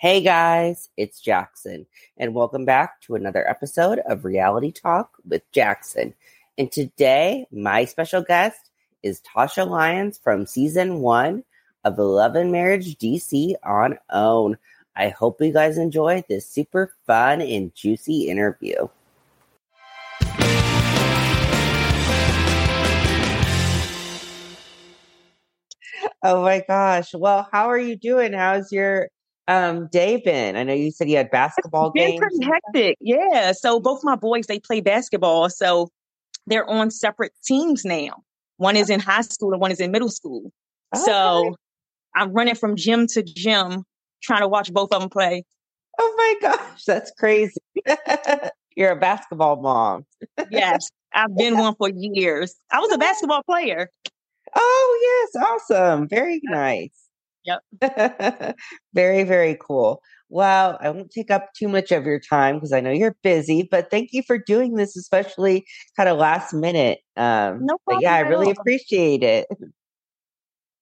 Hey guys, it's Jackson, and welcome back to another episode of Reality Talk with Jackson. And today, my special guest is Tasha Lyons from season one of Love and Marriage DC on OWN. I hope you guys enjoy this super fun and juicy interview. Oh my gosh. Well, how are you doing? How's your um, day been? I know you said you had basketball it's games. Been pretty hectic. Yeah. So both my boys, they play basketball. So they're on separate teams now. One is in high school and one is in middle school. Okay. So I'm running from gym to gym trying to watch both of them play. Oh my gosh, that's crazy. You're a basketball mom. yes, I've been one for years. I was a basketball player. Oh, yes. Awesome. Very nice. Yep. very, very cool. Well, I won't take up too much of your time because I know you're busy, but thank you for doing this, especially kind of last minute. Um, no problem. But yeah, I really all. appreciate it.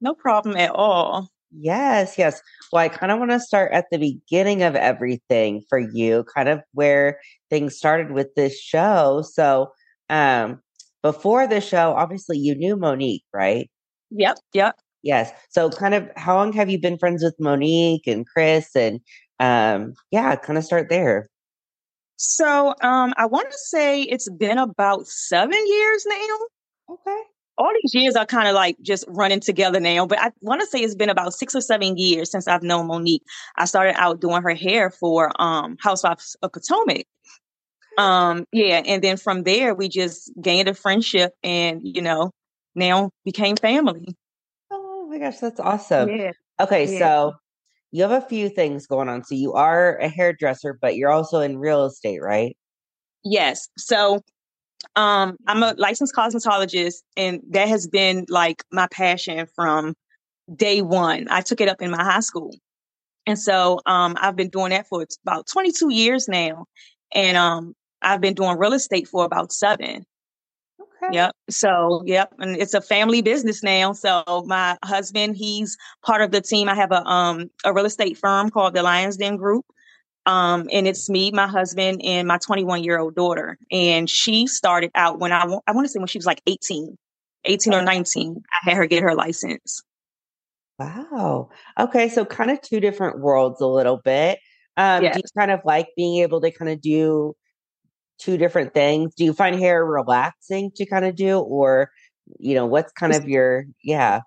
No problem at all. Yes, yes. Well, I kind of want to start at the beginning of everything for you, kind of where things started with this show. So, um, before the show, obviously you knew Monique, right? Yep, yep. Yes. So kind of how long have you been friends with Monique and Chris and um yeah, kind of start there. So um I want to say it's been about 7 years now. Okay. All these years are kind of like just running together now, but I want to say it's been about 6 or 7 years since I've known Monique. I started out doing her hair for um Housewives of Potomac. Um, yeah, and then from there we just gained a friendship and, you know, now became family. Oh my gosh, that's awesome. Yeah. Okay, yeah. so you have a few things going on. So you are a hairdresser, but you're also in real estate, right? Yes. So um I'm a licensed cosmetologist and that has been like my passion from day 1. I took it up in my high school. And so um I've been doing that for about 22 years now. And um I've been doing real estate for about seven. Okay. Yep. So, yep. And it's a family business now. So my husband, he's part of the team. I have a, um, a real estate firm called the Lions Den Group. Um, and it's me, my husband, and my 21 year old daughter. And she started out when I, I want to say when she was like 18, 18 or 19. I had her get her license. Wow. Okay. So kind of two different worlds a little bit. Um, yes. do you kind of like being able to kind of do two different things? Do you find hair relaxing to kind of do, or you know, what's kind of your yeah?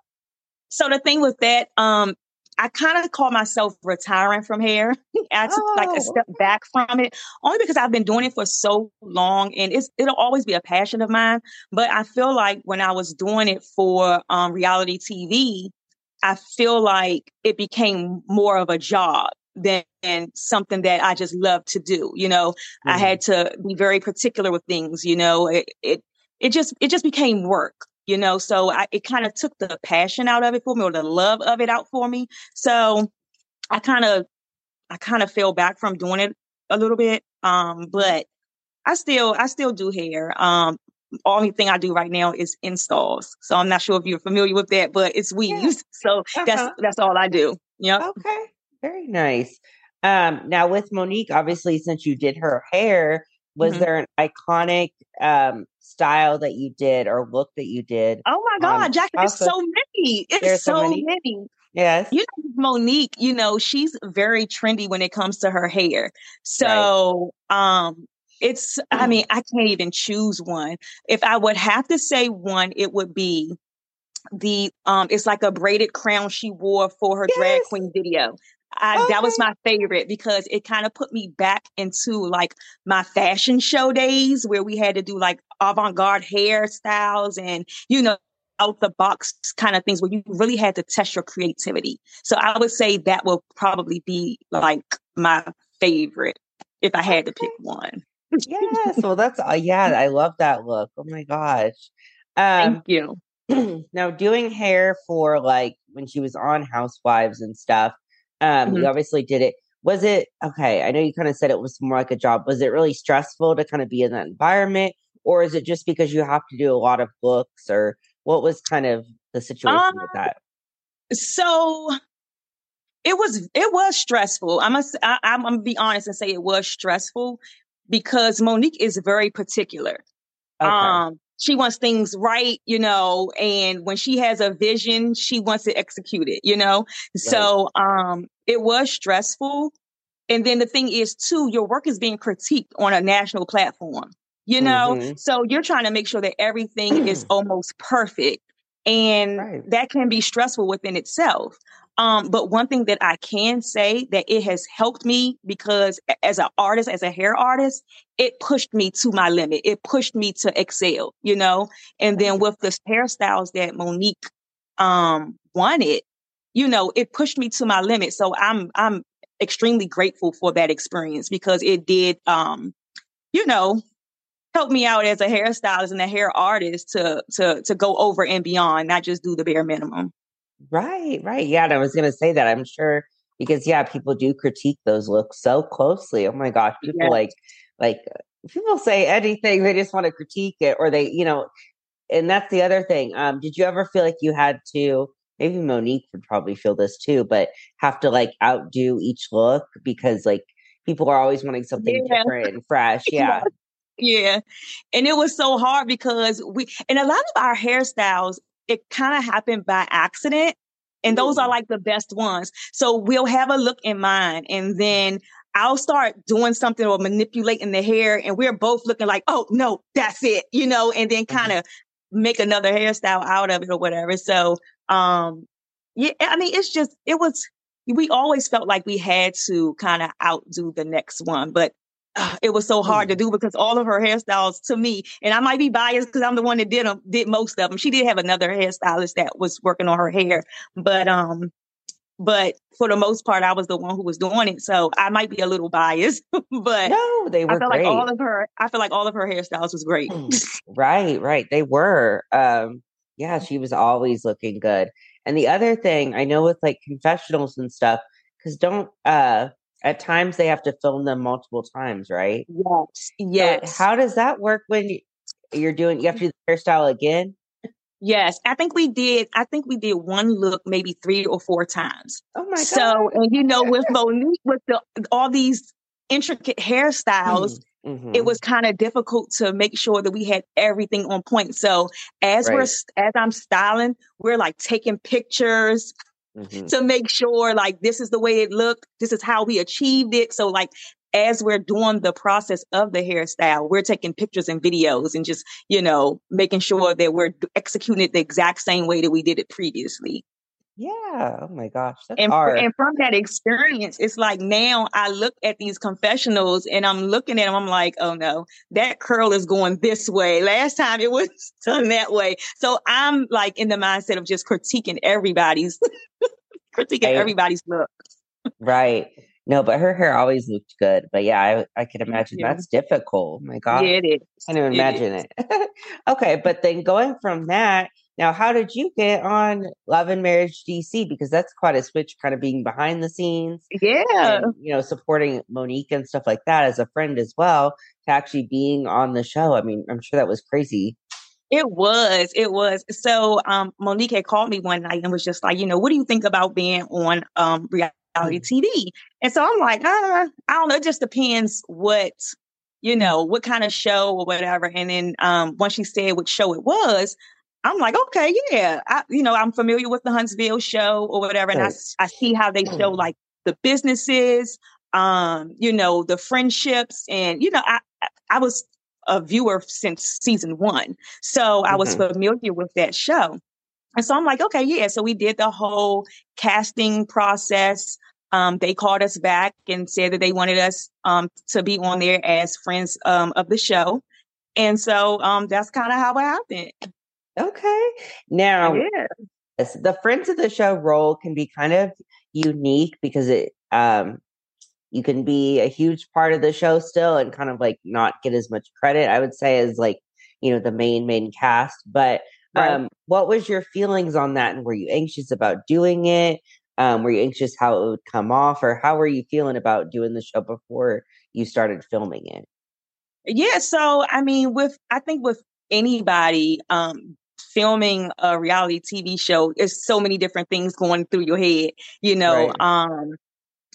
So the thing with that, um, I kind of call myself retiring from hair. I took oh, like a oh, step back from it, only because I've been doing it for so long, and it's it'll always be a passion of mine. But I feel like when I was doing it for um, reality TV, I feel like it became more of a job than something that I just love to do. You know, mm-hmm. I had to be very particular with things, you know, it, it, it just, it just became work, you know, so I, it kind of took the passion out of it for me or the love of it out for me. So I kind of, I kind of fell back from doing it a little bit. Um, but I still, I still do hair. Um, only thing I do right now is installs. So I'm not sure if you're familiar with that, but it's weaves. Yeah. So uh-huh. that's that's all I do. Yeah. Okay. Very nice. Um, now with Monique, obviously, since you did her hair, was mm-hmm. there an iconic um, style that you did or look that you did? Oh my God, um, Jack, there's so many. It's so, so many. many. Yes. You know, Monique, you know, she's very trendy when it comes to her hair. So, right. um, it's, I mean, I can't even choose one. If I would have to say one, it would be the um it's like a braided crown she wore for her yes. drag queen video. I, okay. That was my favorite because it kind of put me back into like my fashion show days where we had to do like avant garde hairstyles and, you know, out the box kind of things where you really had to test your creativity. So I would say that will probably be like my favorite if I had to pick one. yes. Well, that's, uh, yeah, I love that look. Oh my gosh. Um, Thank you. now, doing hair for like when she was on Housewives and stuff, um, mm-hmm. You obviously did it. Was it okay? I know you kind of said it was more like a job. Was it really stressful to kind of be in that environment, or is it just because you have to do a lot of books, or what was kind of the situation um, with that? So it was it was stressful. I must I, I'm gonna be honest and say it was stressful because Monique is very particular. Okay. Um, she wants things right, you know, and when she has a vision, she wants to execute it, you know. Right. So um, it was stressful. And then the thing is, too, your work is being critiqued on a national platform, you know. Mm-hmm. So you're trying to make sure that everything is almost perfect, and right. that can be stressful within itself. Um, but one thing that I can say that it has helped me because as an artist, as a hair artist, it pushed me to my limit. It pushed me to excel, you know? And then with the hairstyles that Monique um wanted, you know, it pushed me to my limit. So I'm I'm extremely grateful for that experience because it did um, you know, help me out as a hairstylist and a hair artist to to to go over and beyond, not just do the bare minimum. Right, right. Yeah, and I was going to say that. I'm sure because yeah, people do critique those looks so closely. Oh my gosh, people like like people say anything they just want to critique it or they, you know, and that's the other thing. Um did you ever feel like you had to maybe Monique would probably feel this too, but have to like outdo each look because like people are always wanting something yeah. different and fresh. Yeah. yeah. And it was so hard because we and a lot of our hairstyles it kind of happened by accident. And those are like the best ones. So we'll have a look in mind and then I'll start doing something or manipulating the hair and we're both looking like, oh no, that's it, you know, and then kind of mm-hmm. make another hairstyle out of it or whatever. So, um, yeah, I mean, it's just, it was, we always felt like we had to kind of outdo the next one, but uh, it was so hard to mm. do because all of her hairstyles to me, and I might be biased because I'm the one that did them, did most of them. She did have another hairstylist that was working on her hair, but um, but for the most part, I was the one who was doing it. So I might be a little biased, but no, they were. I feel like all of her. I feel like all of her hairstyles was great. Mm. right, right, they were. Um, yeah, she was always looking good. And the other thing I know with like confessionals and stuff, because don't uh at times they have to film them multiple times, right? Yes. Yes. So how does that work when you're doing you have to do the hairstyle again? Yes, I think we did. I think we did one look maybe three or four times. Oh my god! So, and you know, with Monique, with the all these intricate hairstyles, mm-hmm. it was kind of difficult to make sure that we had everything on point. So, as right. we're as I'm styling, we're like taking pictures mm-hmm. to make sure like this is the way it looked. This is how we achieved it. So like as we're doing the process of the hairstyle, we're taking pictures and videos and just, you know, making sure that we're executing it the exact same way that we did it previously. Yeah. Oh my gosh. and, hard. and from that experience, it's like now I look at these confessionals and I'm looking at them. I'm like, oh no, that curl is going this way. Last time it was done that way. So I'm like in the mindset of just critiquing everybody's, critiquing right. everybody's look. right. No, but her hair always looked good. But yeah, I, I could imagine yeah. that's difficult. Oh my God. Yeah, it is. I can imagine it. it. okay. But then going from that, now, how did you get on Love and Marriage DC? Because that's quite a switch, kind of being behind the scenes. Yeah. And, you know, supporting Monique and stuff like that as a friend as well, to actually being on the show. I mean, I'm sure that was crazy. It was, it was. So, um, Monique had called me one night and was just like, you know, what do you think about being on um reality mm. TV? And so I'm like, uh, I don't know. It just depends what, you know, what kind of show or whatever. And then um, once she said what show it was, I'm like, okay, yeah, I, you know, I'm familiar with the Huntsville show or whatever, and I, I see how they show like the businesses, um, you know, the friendships, and you know, I I was a viewer since season one, so I was mm-hmm. familiar with that show, and so I'm like, okay, yeah. So we did the whole casting process. Um, they called us back and said that they wanted us um, to be on there as friends um, of the show, and so um, that's kind of how it happened. Okay. Now, yeah. the friends of the show role can be kind of unique because it um you can be a huge part of the show still and kind of like not get as much credit i would say as like you know the main main cast but um right. what was your feelings on that and were you anxious about doing it um were you anxious how it would come off or how were you feeling about doing the show before you started filming it yeah so i mean with i think with anybody um filming a reality TV show, there's so many different things going through your head, you know, right. um,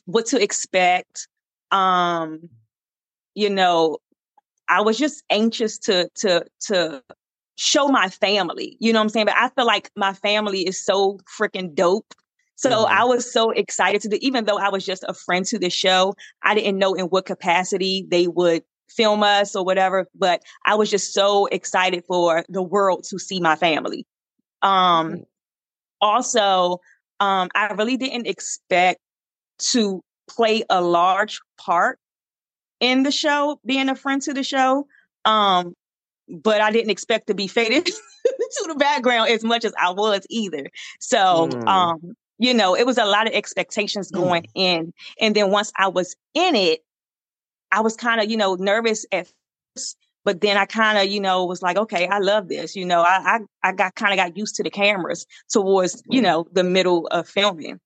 what to expect. Um, you know, I was just anxious to to to show my family. You know what I'm saying? But I feel like my family is so freaking dope. So mm-hmm. I was so excited to do, even though I was just a friend to the show, I didn't know in what capacity they would film us or whatever, but I was just so excited for the world to see my family. Um, also, um, I really didn't expect to play a large part in the show, being a friend to the show. Um, but I didn't expect to be faded to the background as much as I was either. So, mm. um, you know, it was a lot of expectations going mm. in. And then once I was in it, I was kind of, you know, nervous at first, but then I kind of, you know, was like, okay, I love this. You know, I, I, I got kind of got used to the cameras towards, you know, the middle of filming.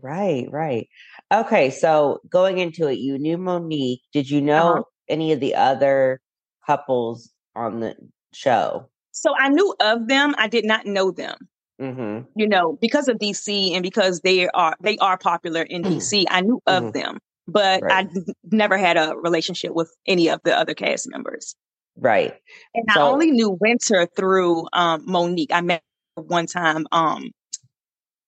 Right, right. Okay. So going into it, you knew Monique. Did you know uh-huh. any of the other couples on the show? So I knew of them. I did not know them. Mm-hmm. You know, because of DC and because they are they are popular in DC, I knew of mm-hmm. them, but right. I never had a relationship with any of the other cast members. Right. And so, I only knew Winter through um, Monique. I met her one time um,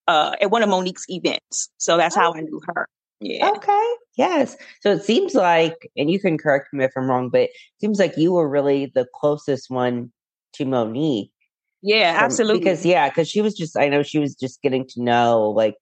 uh, at one of Monique's events, so that's oh. how I knew her. Yeah. Okay. Yes. So it seems like, and you can correct me if I'm wrong, but it seems like you were really the closest one to Monique. Yeah, from, absolutely. Because yeah, because she was just I know she was just getting to know like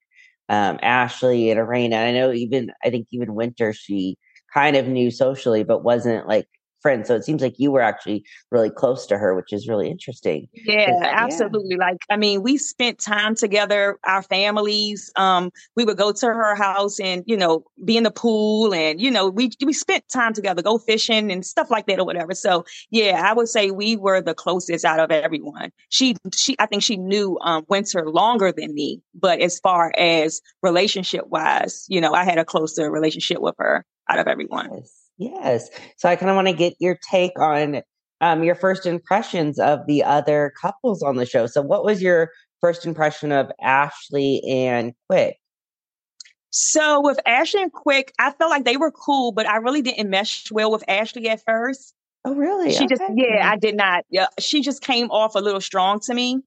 um Ashley and Erana. I know even I think even Winter she kind of knew socially, but wasn't like friends. So it seems like you were actually really close to her, which is really interesting. Yeah, absolutely. Yeah. Like, I mean, we spent time together, our families. Um, we would go to her house and, you know, be in the pool and, you know, we we spent time together, go fishing and stuff like that or whatever. So yeah, I would say we were the closest out of everyone. She she I think she knew um Winter longer than me, but as far as relationship wise, you know, I had a closer relationship with her out of everyone. Yes. So I kind of want to get your take on um, your first impressions of the other couples on the show. So, what was your first impression of Ashley and Quick? So, with Ashley and Quick, I felt like they were cool, but I really didn't mesh well with Ashley at first. Oh, really? She okay. just, yeah, I did not. Yeah, she just came off a little strong to me.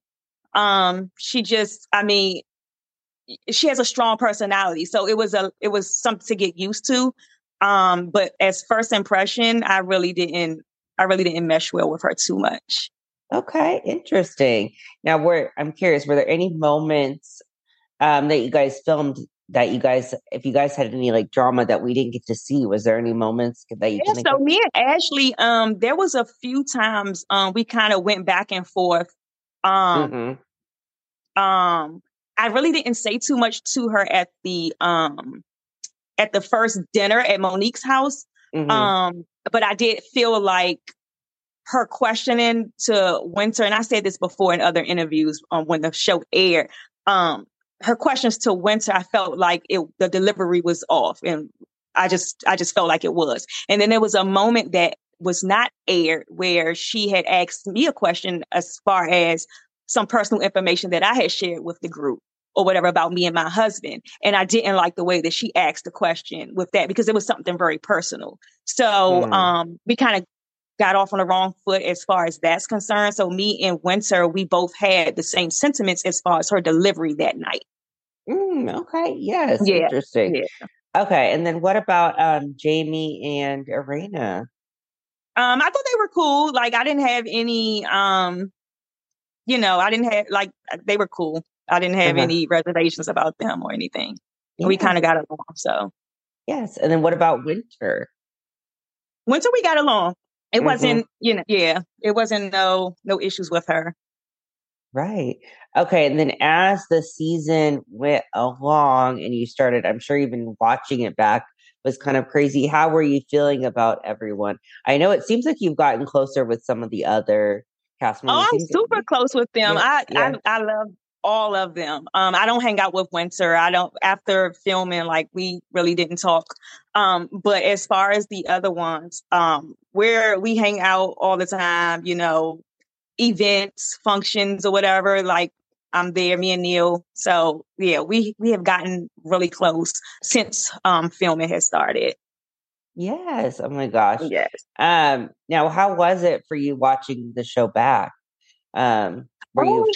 Um, she just, I mean, she has a strong personality, so it was a, it was something to get used to. Um, but as first impression, I really didn't I really didn't mesh well with her too much. Okay, interesting. Now, were I'm curious, were there any moments um, that you guys filmed that you guys, if you guys had any like drama that we didn't get to see? Was there any moments that you? Yeah, so me and Ashley, um, there was a few times um we kind of went back and forth. Um, mm-hmm. um, I really didn't say too much to her at the um at the first dinner at Monique's house. Mm-hmm. Um, but I did feel like her questioning to Winter, and I said this before in other interviews um, when the show aired. Um, her questions to Winter, I felt like it, the delivery was off, and I just, I just felt like it was. And then there was a moment that was not aired where she had asked me a question as far as some personal information that I had shared with the group or whatever about me and my husband. And I didn't like the way that she asked the question with that because it was something very personal. So mm. um, we kind of got off on the wrong foot as far as that's concerned. So me and Winter, we both had the same sentiments as far as her delivery that night. Mm, okay. Yes. Yeah. Interesting. Yeah. Okay. And then what about um, Jamie and Erana? Um, I thought they were cool. Like I didn't have any um, you know, I didn't have like they were cool. I didn't have uh-huh. any reservations about them or anything. Yeah. We kind of got along. So, yes. And then what about winter? Winter, we got along. It mm-hmm. wasn't, you know, yeah, it wasn't no no issues with her. Right. Okay. And then as the season went along and you started, I'm sure even watching it back was kind of crazy. How were you feeling about everyone? I know it seems like you've gotten closer with some of the other cast members. Oh, I'm super close with them. Yeah, I, yeah. I I love all of them. Um, I don't hang out with Winter. I don't after filming, like we really didn't talk. Um, but as far as the other ones, um, where we hang out all the time, you know, events, functions, or whatever. Like I'm there, me and Neil. So yeah, we we have gotten really close since um filming has started. Yes. Oh my gosh. Yes. Um, now how was it for you watching the show back? Um, were you Oh,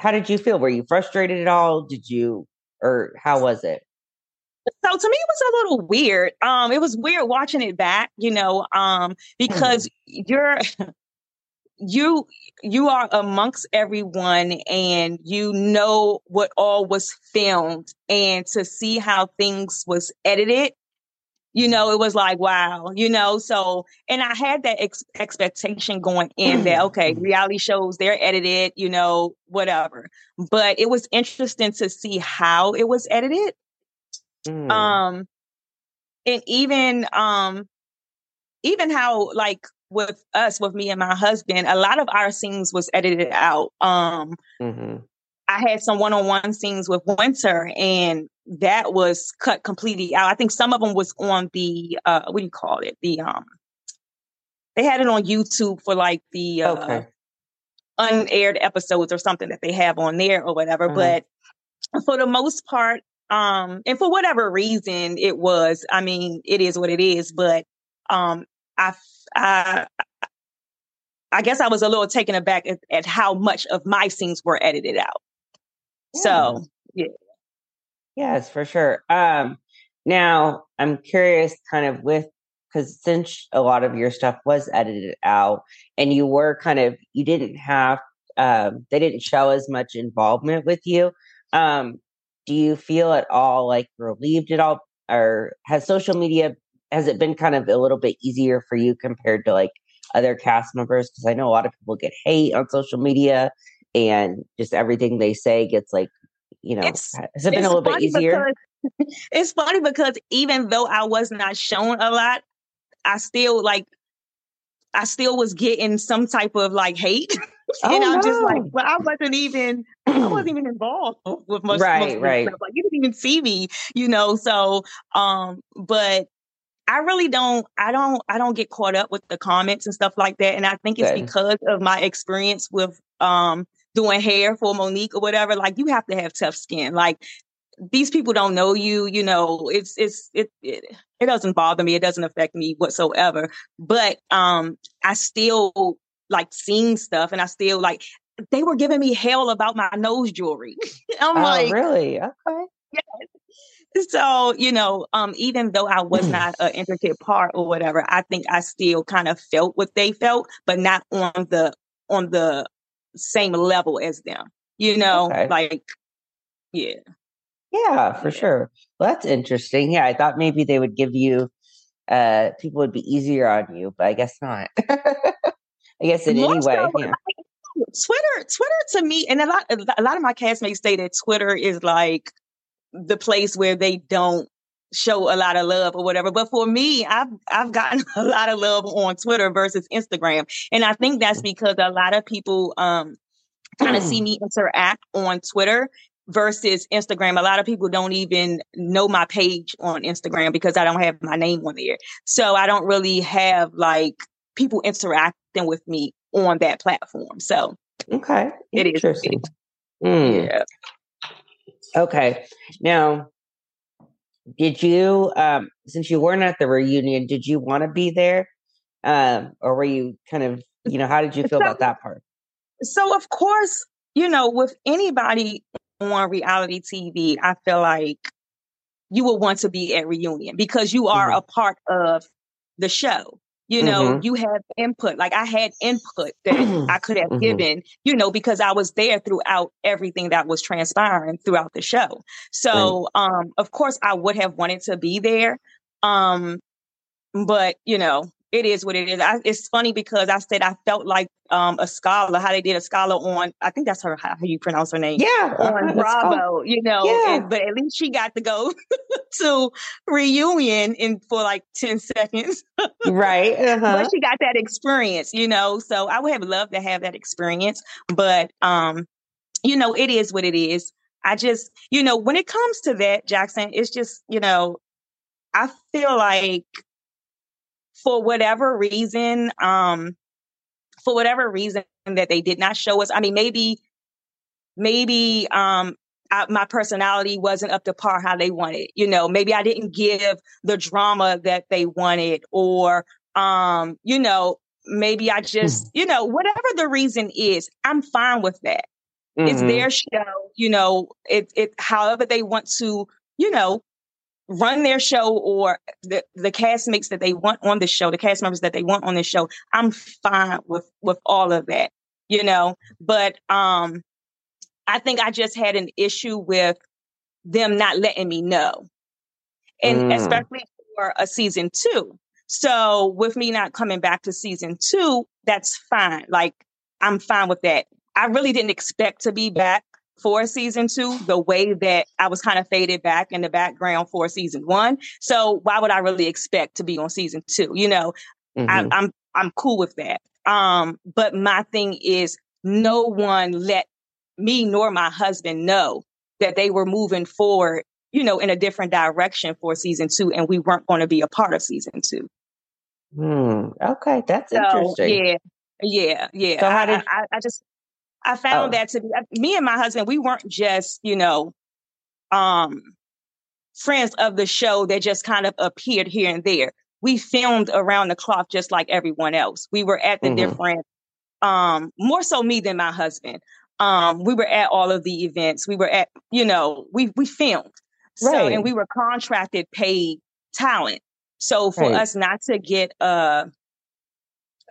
how did you feel? Were you frustrated at all? Did you or how was it? So to me, it was a little weird. Um, it was weird watching it back, you know, um, because you're you you are amongst everyone and you know what all was filmed and to see how things was edited you know it was like wow you know so and i had that ex- expectation going in that okay reality shows they're edited you know whatever. But it was interesting to see how it was edited. Mm, um and even um even how like with us with me and my husband a lot of our scenes was edited out. Um mhm. i had some one-on-one scenes with winter and that was cut completely out i think some of them was on the uh what do you call it the um they had it on youtube for like the uh Okay. unaired episodes or something that they have on there or whatever. Uh-huh. But for the most part, um, and for whatever reason it was, I mean, it is what it is. But um, I, I, I guess I was a little taken aback at, at how much of my scenes were edited out. So Yes, for sure. Um, now I'm curious, kind of with because since a lot of your stuff was edited out, and you were kind of you didn't have um, they didn't show as much involvement with you. Um, do you feel at all like relieved at all, or has social media has it been kind of a little bit easier for you compared to like other cast members? Because I know a lot of people get hate on social media, and just everything they say gets like you know It's- has it been a little bit easier? because- it's funny because even though I was not shown a lot, I still like I still was getting some type of like hate. and Oh, I'm just like, no. well, I wasn't even I wasn't even involved with most, Right, this right. stuff. Like you didn't even see me, you know. So um, but I really don't I don't I don't get caught up with the comments and stuff like that. And I think it's Good. because of my experience with um doing hair for Monique or whatever. Like you have to have tough skin. Like these people don't know you, you know, it's it's it it, it doesn't bother me. It doesn't affect me whatsoever. But um I still like seeing stuff and I still like they were giving me hell about my nose jewelry. I'm oh, like, really? Okay. Yes. so you know um even though i was not an intricate part or whatever i think i still kind of felt what they felt but not on the on the same level as them you know Okay. like yeah Yeah, for Yeah. sure. Well, that's interesting. Yeah, I thought maybe they would give you, uh, people would be easier on you, but I guess not. I guess in More any way. so, Yeah. twitter twitter to me and a lot a lot of my castmates say that twitter is like the place where they don't show a lot of love or whatever but for me i've i've gotten a lot of love on twitter versus instagram and i think that's because a lot of people um kind of see me interact on twitter versus instagram a lot of people don't even know my page on instagram because i don't have my name on there so i don't really have like people interacting with me on that platform so Okay. It is. Interesting. Hmm. yeah Okay. Now, did you, um, since you weren't at the reunion, did you want to be there? Um, or were you kind of, you know, how did you feel So- about that part? so of course you know with anybody on reality tv i feel like you will want to be at reunion because you are Mhm. a part of the show you know you have input like i had input that i could have Mhm. given you know because i was there throughout everything that was transpiring throughout the show. So um of course i would have wanted to be there um but you know it is what it is. I, it's funny because I said I felt like um, Askale, how they did Askale on, I think that's her, how you pronounce her name. Yeah. On. Bravo, you know, Yeah. and, but at least she got to go to reunion in for like 10 seconds, Right. Uh-huh. but she got that experience, you know, so I would have loved to have that experience, but, um, you know, it is what it is. I just, you know, when it comes to that, Jackson, it's just, you know, I feel like for whatever reason, um, for whatever reason that they did not show us. I mean, maybe, maybe um, I, my personality wasn't up to par how they wanted. You know, maybe I didn't give the drama that they wanted, or um, you know, maybe I just, mm. you know, whatever the reason is, I'm fine with that. Mm-hmm. It's their show, you know, it it however they want to, you know, run their show or the, the castmates that they want on the show, the cast members that they want on the show, I'm fine with with all of that, you know. But um I think I just had an issue with them not letting me know. And mm. especially for a season two. So with me not coming back to season two, that's fine. Like I'm fine with that. I really didn't expect to be back for season two, the way that I was kind of faded back in the background for season one. So why would I really expect to be on season two? You know, mm-hmm. I, I'm I'm cool with that. Um, but my thing is, no one let me nor my husband know that they were moving forward, you know, in a different direction for season two, and we weren't going to be a part of season two. Hmm. Okay, that's so, interesting. Yeah, yeah, yeah. So how did I, I, I just I found oh. that to be uh, me and my husband, we weren't just, you know, um, friends of the show that just kind of appeared here and there. We filmed around the clock just like everyone else. We were at the mm-hmm. different, um, more so me than my husband. Um, we were at all of the events. We were at, you know, we we filmed. Right. So and we were contracted paid talent. So for right. us not to get uh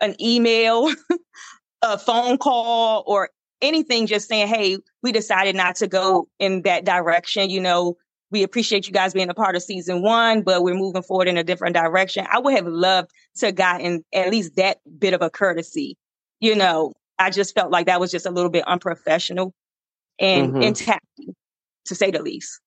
an email, a phone call, or anything just saying, hey, we decided not to go in that direction. You know, we appreciate you guys being a part of season one, but we're moving forward in a different direction. I would have loved to gotten at least that bit of a courtesy. You know, I just felt like that was just a little bit unprofessional and mm-hmm. intact, to say the least.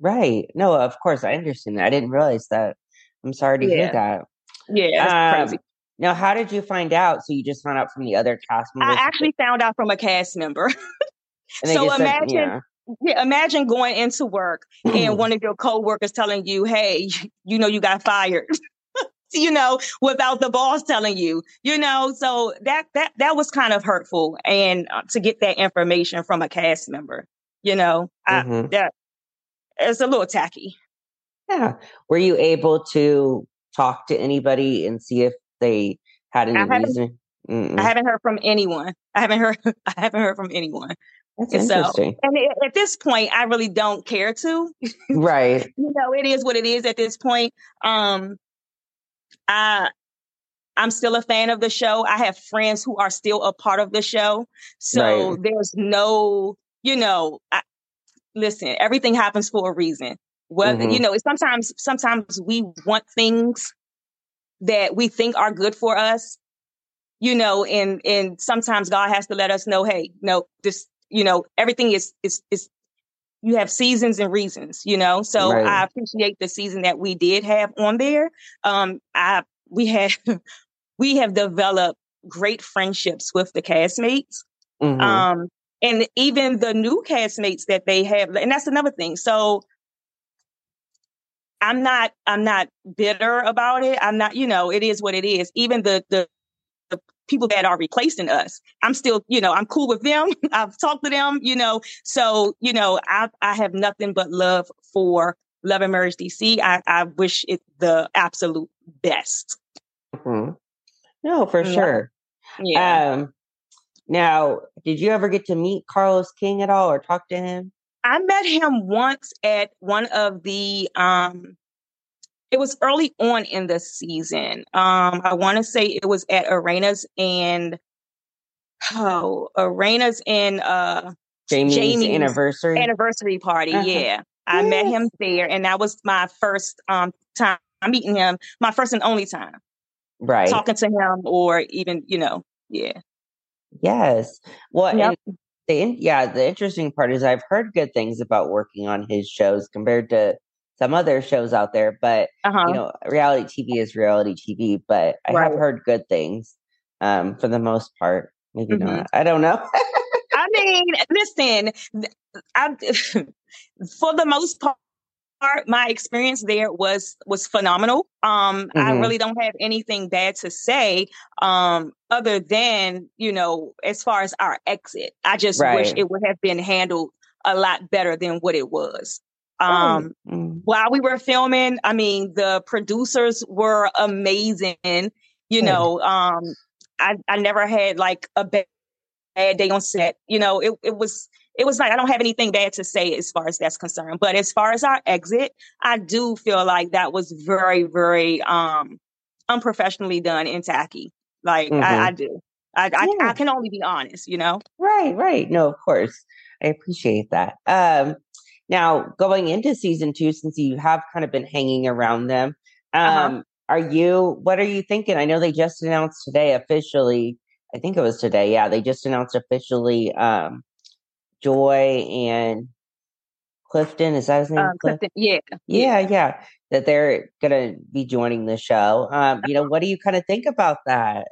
Right. No, of course I understand that. I didn't realize that. I'm sorry to yeah. hear that. Yeah, um, crazy. Now, how did you find out? So you just found out from the other cast members? I actually found out from a cast member. so imagine, said, yeah. yeah. imagine going into work and one of your coworkers telling you, "Hey, you know you got fired." you know, without the boss telling you, you know, so that that that was kind of hurtful, and uh, to get that information from a cast member, you know, mm-hmm. I, that it's a little tacky. Yeah. Were you able to talk to anybody and see if they had any I reason? I haven't heard from anyone. I haven't heard. I haven't heard from anyone. That's and interesting. So, and at this point, I really don't care to. Right. you know, it is what it is at this point. Um, I I'm still a fan of the show. I have friends who are still a part of the show. So right. there's no, you know, I, listen, everything happens for a reason. Whether, mm-hmm. you know, sometimes, sometimes we want things that we think are good for us, you know, and, and sometimes God has to let us know, hey, no, this, you know, everything is, is, is, you have seasons and reasons, you know. So right. I appreciate the season that we did have on there. Um, I we had we have developed great friendships with the castmates. Mm-hmm. Um, and even the new castmates that they have, and that's another thing. So I'm not I'm not bitter about it. I'm not, you know, it is what it is. Even the the, the people that are replacing us, I'm still, you know, I'm cool with them. I've talked to them, you know. So, you know, I I have nothing but love for Love and Marriage DC. I, I wish it the absolute best. Mm-hmm. No, for yeah. sure. Yeah. Um, now, did you ever get to meet Carlos King at all or talk to him? I met him once at one of the um it was early on in the season. Um I want to say it was at Erana's and oh, Erana's and uh Jamie's, Jamie's anniversary anniversary party. Uh-huh. Yeah. I yes. met him there and that was my first um time meeting him, my first and only time. Right. Talking to him or even, you know, yeah. Yes. Well, yep the yeah, the interesting part is I've heard good things about working on his shows compared to some other shows out there. But uh-huh. you know, reality TV is reality TV. But I right. have heard good things um, for the most part. Maybe mm-hmm. not. I don't know. I mean, listen, I, for the most part, my experience there was was phenomenal. Um, mm-hmm. I really don't have anything bad to say, um, other than you know, as far as our exit. I just right. wish it would have been handled a lot better than what it was. Um, mm-hmm. while we were filming, I mean, the producers were amazing. You know, um, I I never had like a bad day on set. You know, it it was it was like I don't have anything bad to say as far as that's concerned. But as far as our exit, I do feel like that was very, very um unprofessionally done and tacky. Like mm-hmm. I, I, do. I, yeah. I, I can only be honest, you know? Right, right. No, of course. I appreciate that. Um now going into season two, since you have kind of been hanging around them, uh-huh. um, uh-huh. are you what are you thinking? I know they just announced today officially. I think it was today. Yeah, they just announced officially um Joy and Clifton. Is that his name? Um, Clifton. Yeah. yeah. Yeah. That they're gonna be joining the show. Um, you know, what do you kind of think about that?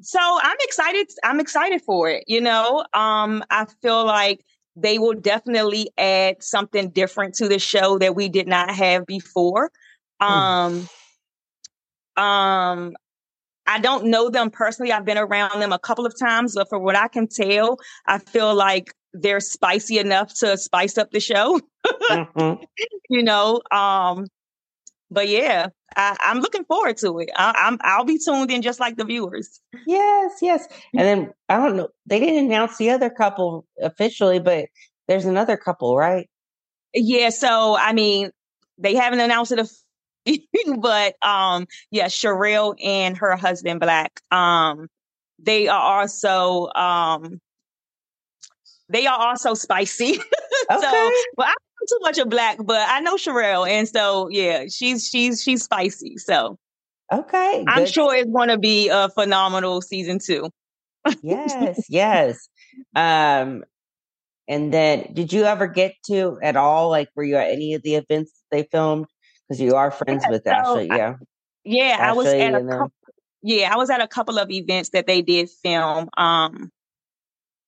So I'm excited. I'm excited for it. You know, um, I feel like they will definitely add something different to the show that we did not have before. Hmm. Um, um, I don't know them personally. I've been around them a couple of times, but from what I can tell, I feel like they're spicy enough to spice up the show. mm-hmm. You know, um, but yeah, I, am looking forward to it. I, am I'll be tuned in just like the viewers. Yes, yes. And then I don't know. They didn't announce the other couple officially, but there's another couple, right? Yeah. So I mean, they haven't announced it, but um, yeah, Sherelle and her husband Black. Um, they are also um they are also spicy. Okay. so, well, I don't too much of black, but I know Sherelle, and so yeah, she's she's she's spicy. So, okay, I'm sure it's going to be a phenomenal season two. yes, yes. Um, and then, did you ever get to at all? Like, were you at any of the events they filmed? Because you are friends yeah, with so Ashley, yeah. I, yeah, Ashley I was at a couple. Yeah, I was at a couple of events that they did film. Um,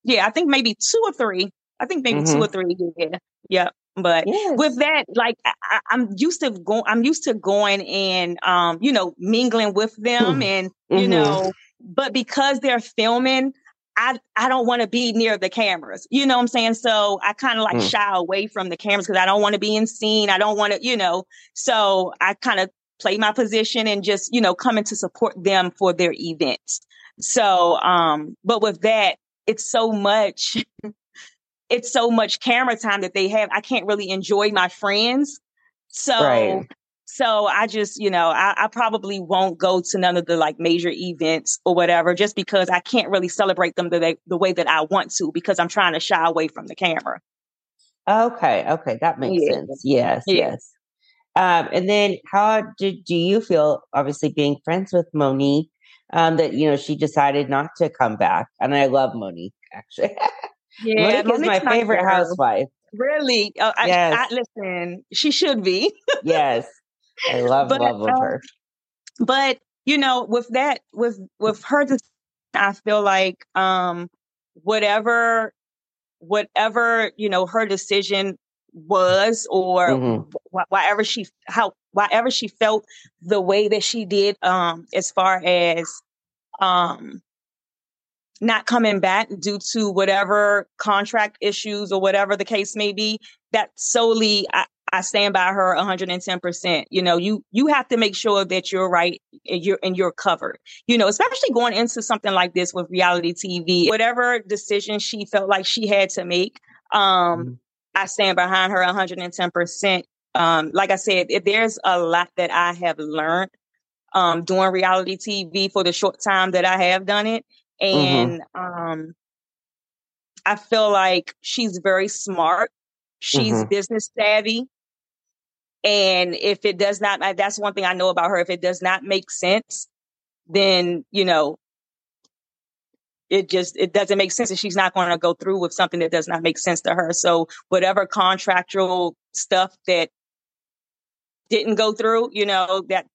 yeah, I think maybe two or three. I think maybe mm-hmm. two or three. Yeah, yeah. But yes. with that, like I, am used to going, I'm used to going and um, you know, mingling with them, mm-hmm. and you mm-hmm. know, but because they're filming, I I don't want to be near the cameras. You know what I'm saying? So I kind of like mm. shy away from the cameras because I don't want to be in scene. I don't want to, you know. So I kind of play my position and just you know coming to support them for their events. So, um, but with that, it's so much it's so much camera time that they have i can't really enjoy my friends so right. so i just you know I, I, probably won't go to none of the like major events or whatever just because i can't really celebrate them the, the way that i want to because i'm trying to shy away from the camera okay okay that makes yeah. sense yes yeah. yes um, and then how did do you feel obviously being friends with monique um, that you know she decided not to come back. And I love Monique actually. Yeah, Monique is my favorite housewife. Really? Uh, yes. I, I, listen, she should be. yes, I love but, love her. But you know, with that, with with her, I feel like um, whatever, whatever you know, her decision was or mm-hmm. wh- whatever she how whatever she felt the way that she did um as far as um not coming back due to whatever contract issues or whatever the case may be that solely I, I stand by her 110%. You know, you you have to make sure that you're right and you're and you're covered. You know, especially going into something like this with reality TV. Whatever decision she felt like she had to make, um, mm-hmm. I stand behind her 110%. Um, like I said, there's a lot that I have learned um, doing reality TV for the short time that I have done it. Mm-hmm. And mm-hmm. um, I feel like she's very smart. She's mm-hmm. business savvy. And if it does not, that's one thing I know about her. If it does not make sense, then, you know, it just it doesn't make sense and she's not going to go through with something that does not make sense to her so whatever contractual stuff that didn't go through you know that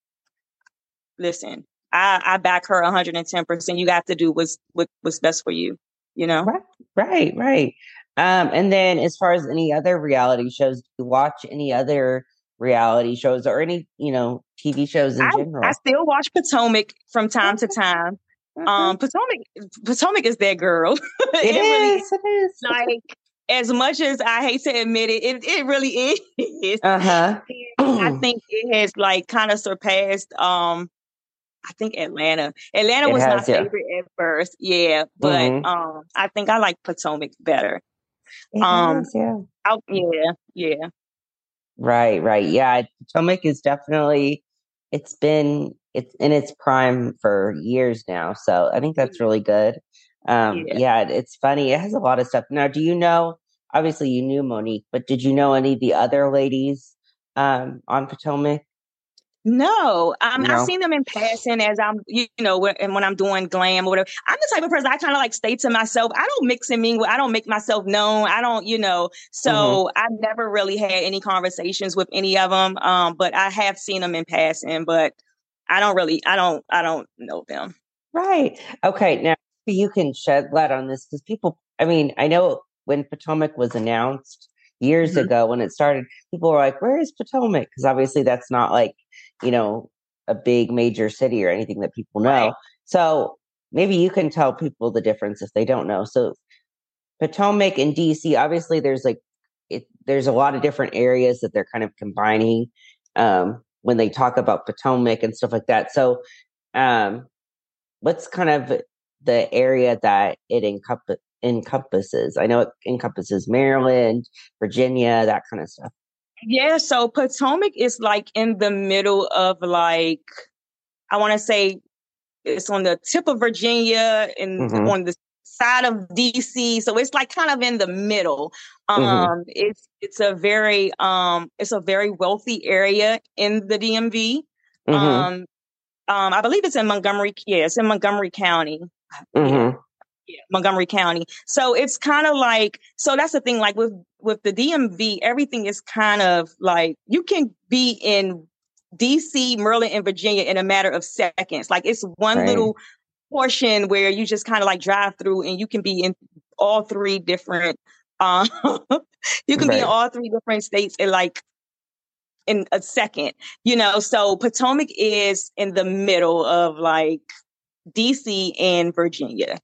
listen i i back her 110% you got to do what's what, what's best for you you know right right right um and then as far as any other reality shows do you watch any other reality shows or any, you know, TV shows in I, general? I still watch Potomac from time to time. Mhm. Um, Potomac, Potomac is that girl. it really. It is. like as much as I hate to admit it, it, it really is. Uh huh. I think it has like kind of surpassed um I think Atlanta. Atlanta It was has, my yeah. favorite at first, yeah, but Mhm. um I think I like Potomac better. It Um, is, yeah. I, yeah, yeah. Right, right. Yeah, Potomac is definitely it's been it's in its prime for years now. So I think that's really good. Um Yeah. yeah, it's funny. It has a lot of stuff. Now, do you know obviously you knew Monique, but did you know any of the other ladies um on Potomac? No, um, No. I've seen them in passing as I'm, you know, when, and when I'm doing glam or whatever. I'm the type of person I kind of like stay to myself. I don't mix and mingle. I don't make myself known. I don't, you know. So Mm-hmm. I've never really had any conversations with any of them. Um, but I have seen them in passing. But I don't really, I don't, I don't know them. Right. Okay. Now you can shed light on this because people, I mean, I know when Potomac was announced years Mhm. ago when it started, people were like, where is Potomac? Because obviously that's not like, you know, a big major city or anything that people know. Right. So maybe you can tell people the difference if they don't know. So Potomac and DC, obviously there's like, it, there's a lot of different areas that they're kind of combining um, when they talk about Potomac and stuff like that. So, um, what's kind of the area that it encomp- encompasses? I know it encompasses Maryland, Virginia, that kind of stuff. Yeah. So Potomac is like in the middle of like, I want to say it's on the tip of Virginia and Mhm. on the side of DC. So it's like kind of in the middle. Um, Mhm. it's, it's a very, um, it's a very wealthy area in the DMV. Mhm, Um, um, I believe it's in Montgomery. Yeah, it's in Montgomery County. Mhm, Yeah, Montgomery County. So it's kind of like so that's the thing like with with the DMV everything is kind of like you can be in DC, Maryland and Virginia in a matter of seconds. Like it's one Right. little portion where you just kind of like drive through and you can be in all three different um you can be in all three different states in like in a second. You know, so Potomac is in the middle of like DC and Virginia.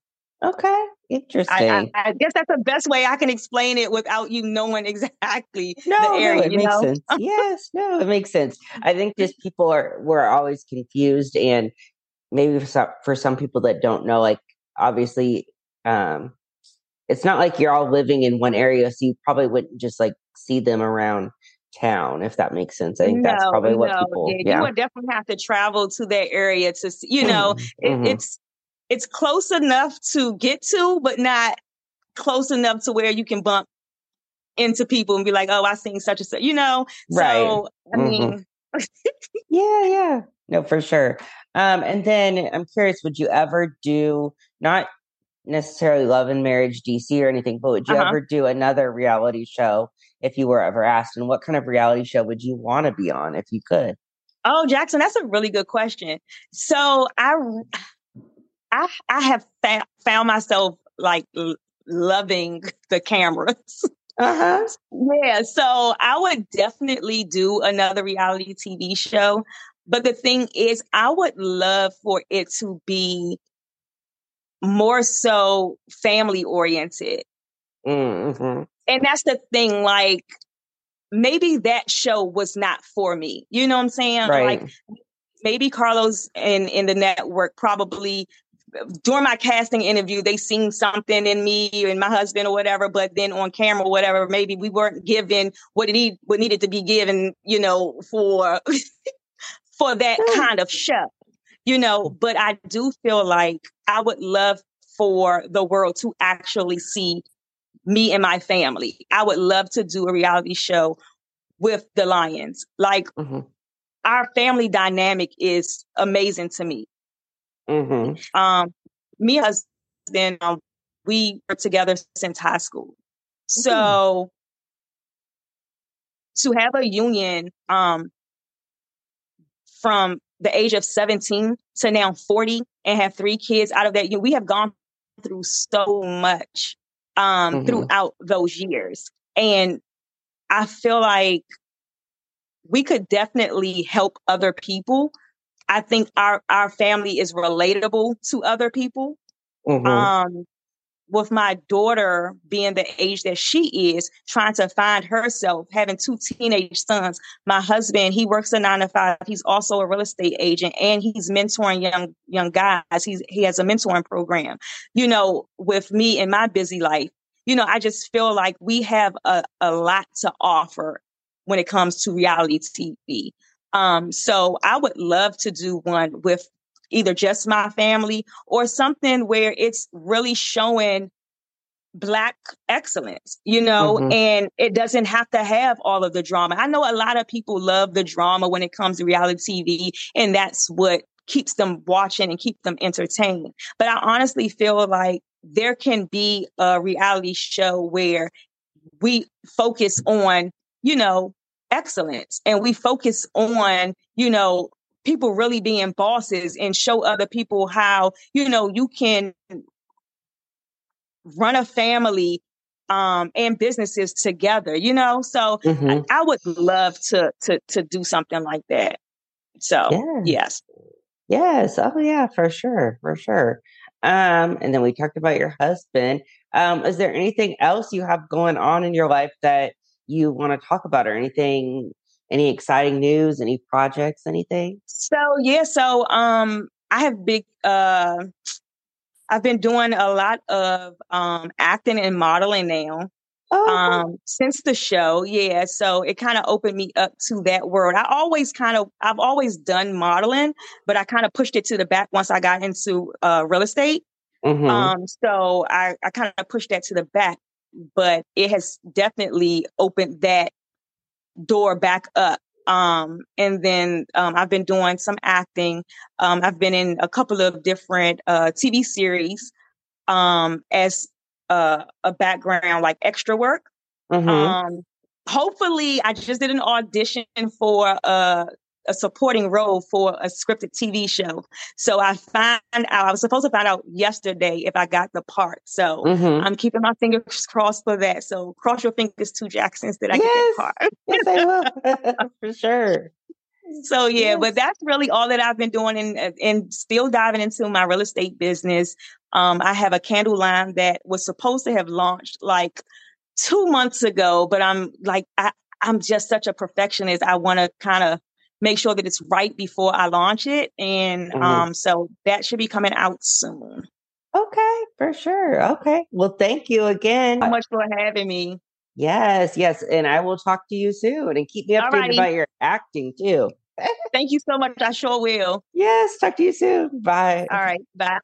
Okay. Interesting. I, I, I guess that's the best way I can explain it without you knowing exactly no, the area. no, it makes know? sense. yes, no, it makes sense. I think just people are were always confused, and maybe for some for some people that don't know, like obviously, um, it's not like you're all living in one area, so you probably wouldn't just like see them around town, if that makes sense. I think that's probably what no, people. yeah, Yeah, you would definitely have to travel to that area to, see, you know, it, Mhm. it's it's close enough to get to, but not close enough to where you can bump into people and be like, "Oh, I seen such and such," you know. Right. So, I Mhm. mean, Yeah, yeah. No, for sure. Um, and then I'm curious, would you ever do not necessarily Love and Marriage DC or anything, but would you Uh-huh. ever do another reality show if you were ever asked? And what kind of reality show would you want to be on if you could? Oh, Jackson, that's a really good question. So I, I, I have fa- found myself like l- loving the cameras. Uh-huh. yeah, so I would definitely do another reality TV show. But the thing is, I would love for it to be more so family oriented. Mm-hmm. And that's the thing, like, maybe that show was not for me. You know what I'm saying? Right. Like, maybe Carlos and in the network probably during my casting interview they seen something in me and my husband or whatever but then on camera or whatever maybe we weren't given what it need what needed to be given you know for for that kind of show you know but i do feel like i would love for the world to actually see me and my family i would love to do a reality show with the Lyons like Mhm. our family dynamic is amazing to me. Mm-hmm. Um, me and husband, um, we were together since high school. So to have a union um, from the age of 17 to now 40 and have three kids out of that, we have gone through so much um, Mhm. throughout those years. And I feel like we could definitely help other people. I think our our family is relatable to other people. Mm-hmm. Um, with my daughter being the age that she is, trying to find herself, having two teenage sons. My husband, he works a nine to five. He's also a real estate agent and he's mentoring young young guys. He's he has a mentoring program. You know, with me in my busy life, you know, I just feel like we have a, a lot to offer when it comes to reality TV. Um, so I would love to do one with either just my family or something where it's really showing black excellence, you know, mm-hmm. and it doesn't have to have all of the drama. I know a lot of people love the drama when it comes to reality TV, and that's what keeps them watching and keep them entertained. But I honestly feel like there can be a reality show where we focus on, you know, excellence and we focus on, you know, people really being bosses and show other people how, you know, you can run a family um, and businesses together, you know? So mm-hmm. I, I, would love to, to, to do something like that. So yeah. yes. Yes. Oh yeah, for sure. For sure. Um, and then we talked about your husband. Um, is there anything else you have going on in your life that you want to talk about or anything any exciting news? Any projects? Anything? So yeah so um i have big uh i've been doing a lot of um acting and modeling now oh. um since the show yeah so it kind of opened me up to that world. I always kind of i've always done modeling but i kind of pushed it to the back once i got into uh real estate. Mm-hmm. um so i i kind of pushed that to the back but it has definitely opened that door back up. Um, and then um, I've been doing some acting. Um, I've been in a couple of different uh, TV series um, as uh, a background, like extra work. Mm-hmm. Um, hopefully, I just did an audition for uh, a supporting role for a scripted TV show. So I find out I was supposed to find out yesterday if I got the part. So mm-hmm. I'm keeping my fingers crossed for that. So cross your fingers to Jackson's that I yes. get that part. yes, I will for sure. So yeah, yes. but that's really all that I've been doing and and still diving into my real estate business. Um, I have a candle line that was supposed to have launched like two months ago, but I'm like I, I'm just such a perfectionist. I want to kind of make sure that it's right before I launch it. And mm-hmm. um, so that should be coming out soon. Okay, for sure. Okay. Well, thank you again. so much for having me. Yes, yes. And I will talk to you soon and keep me updated about your acting too. thank you so much. I sure will. Yes. Talk to you soon. Bye. All right. Bye.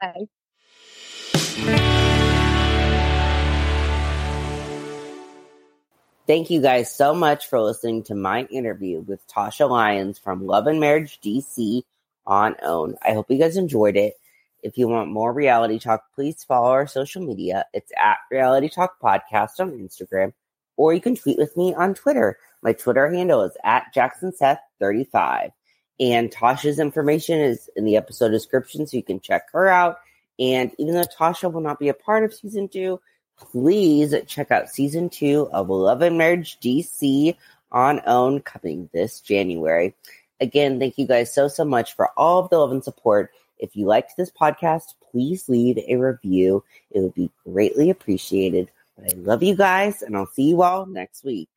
Thank you guys so much for listening to my interview with Tasha Lyons from Love and Marriage DC on OWN. I hope you guys enjoyed it. If you want more reality talk, please follow our social media. It's at Reality Talk Podcast on Instagram, or you can tweet with me on Twitter. My Twitter handle is at JacksonSeth35. And Tasha's information is in the episode description, so you can check her out. And even though Tasha will not be a part of season two, please check out season two of Love and Marriage DC on OWN coming this January. Again, thank you guys so, so much for all of the love and support. If you liked this podcast, please leave a review. It would be greatly appreciated. But I love you guys, and I'll see you all next week.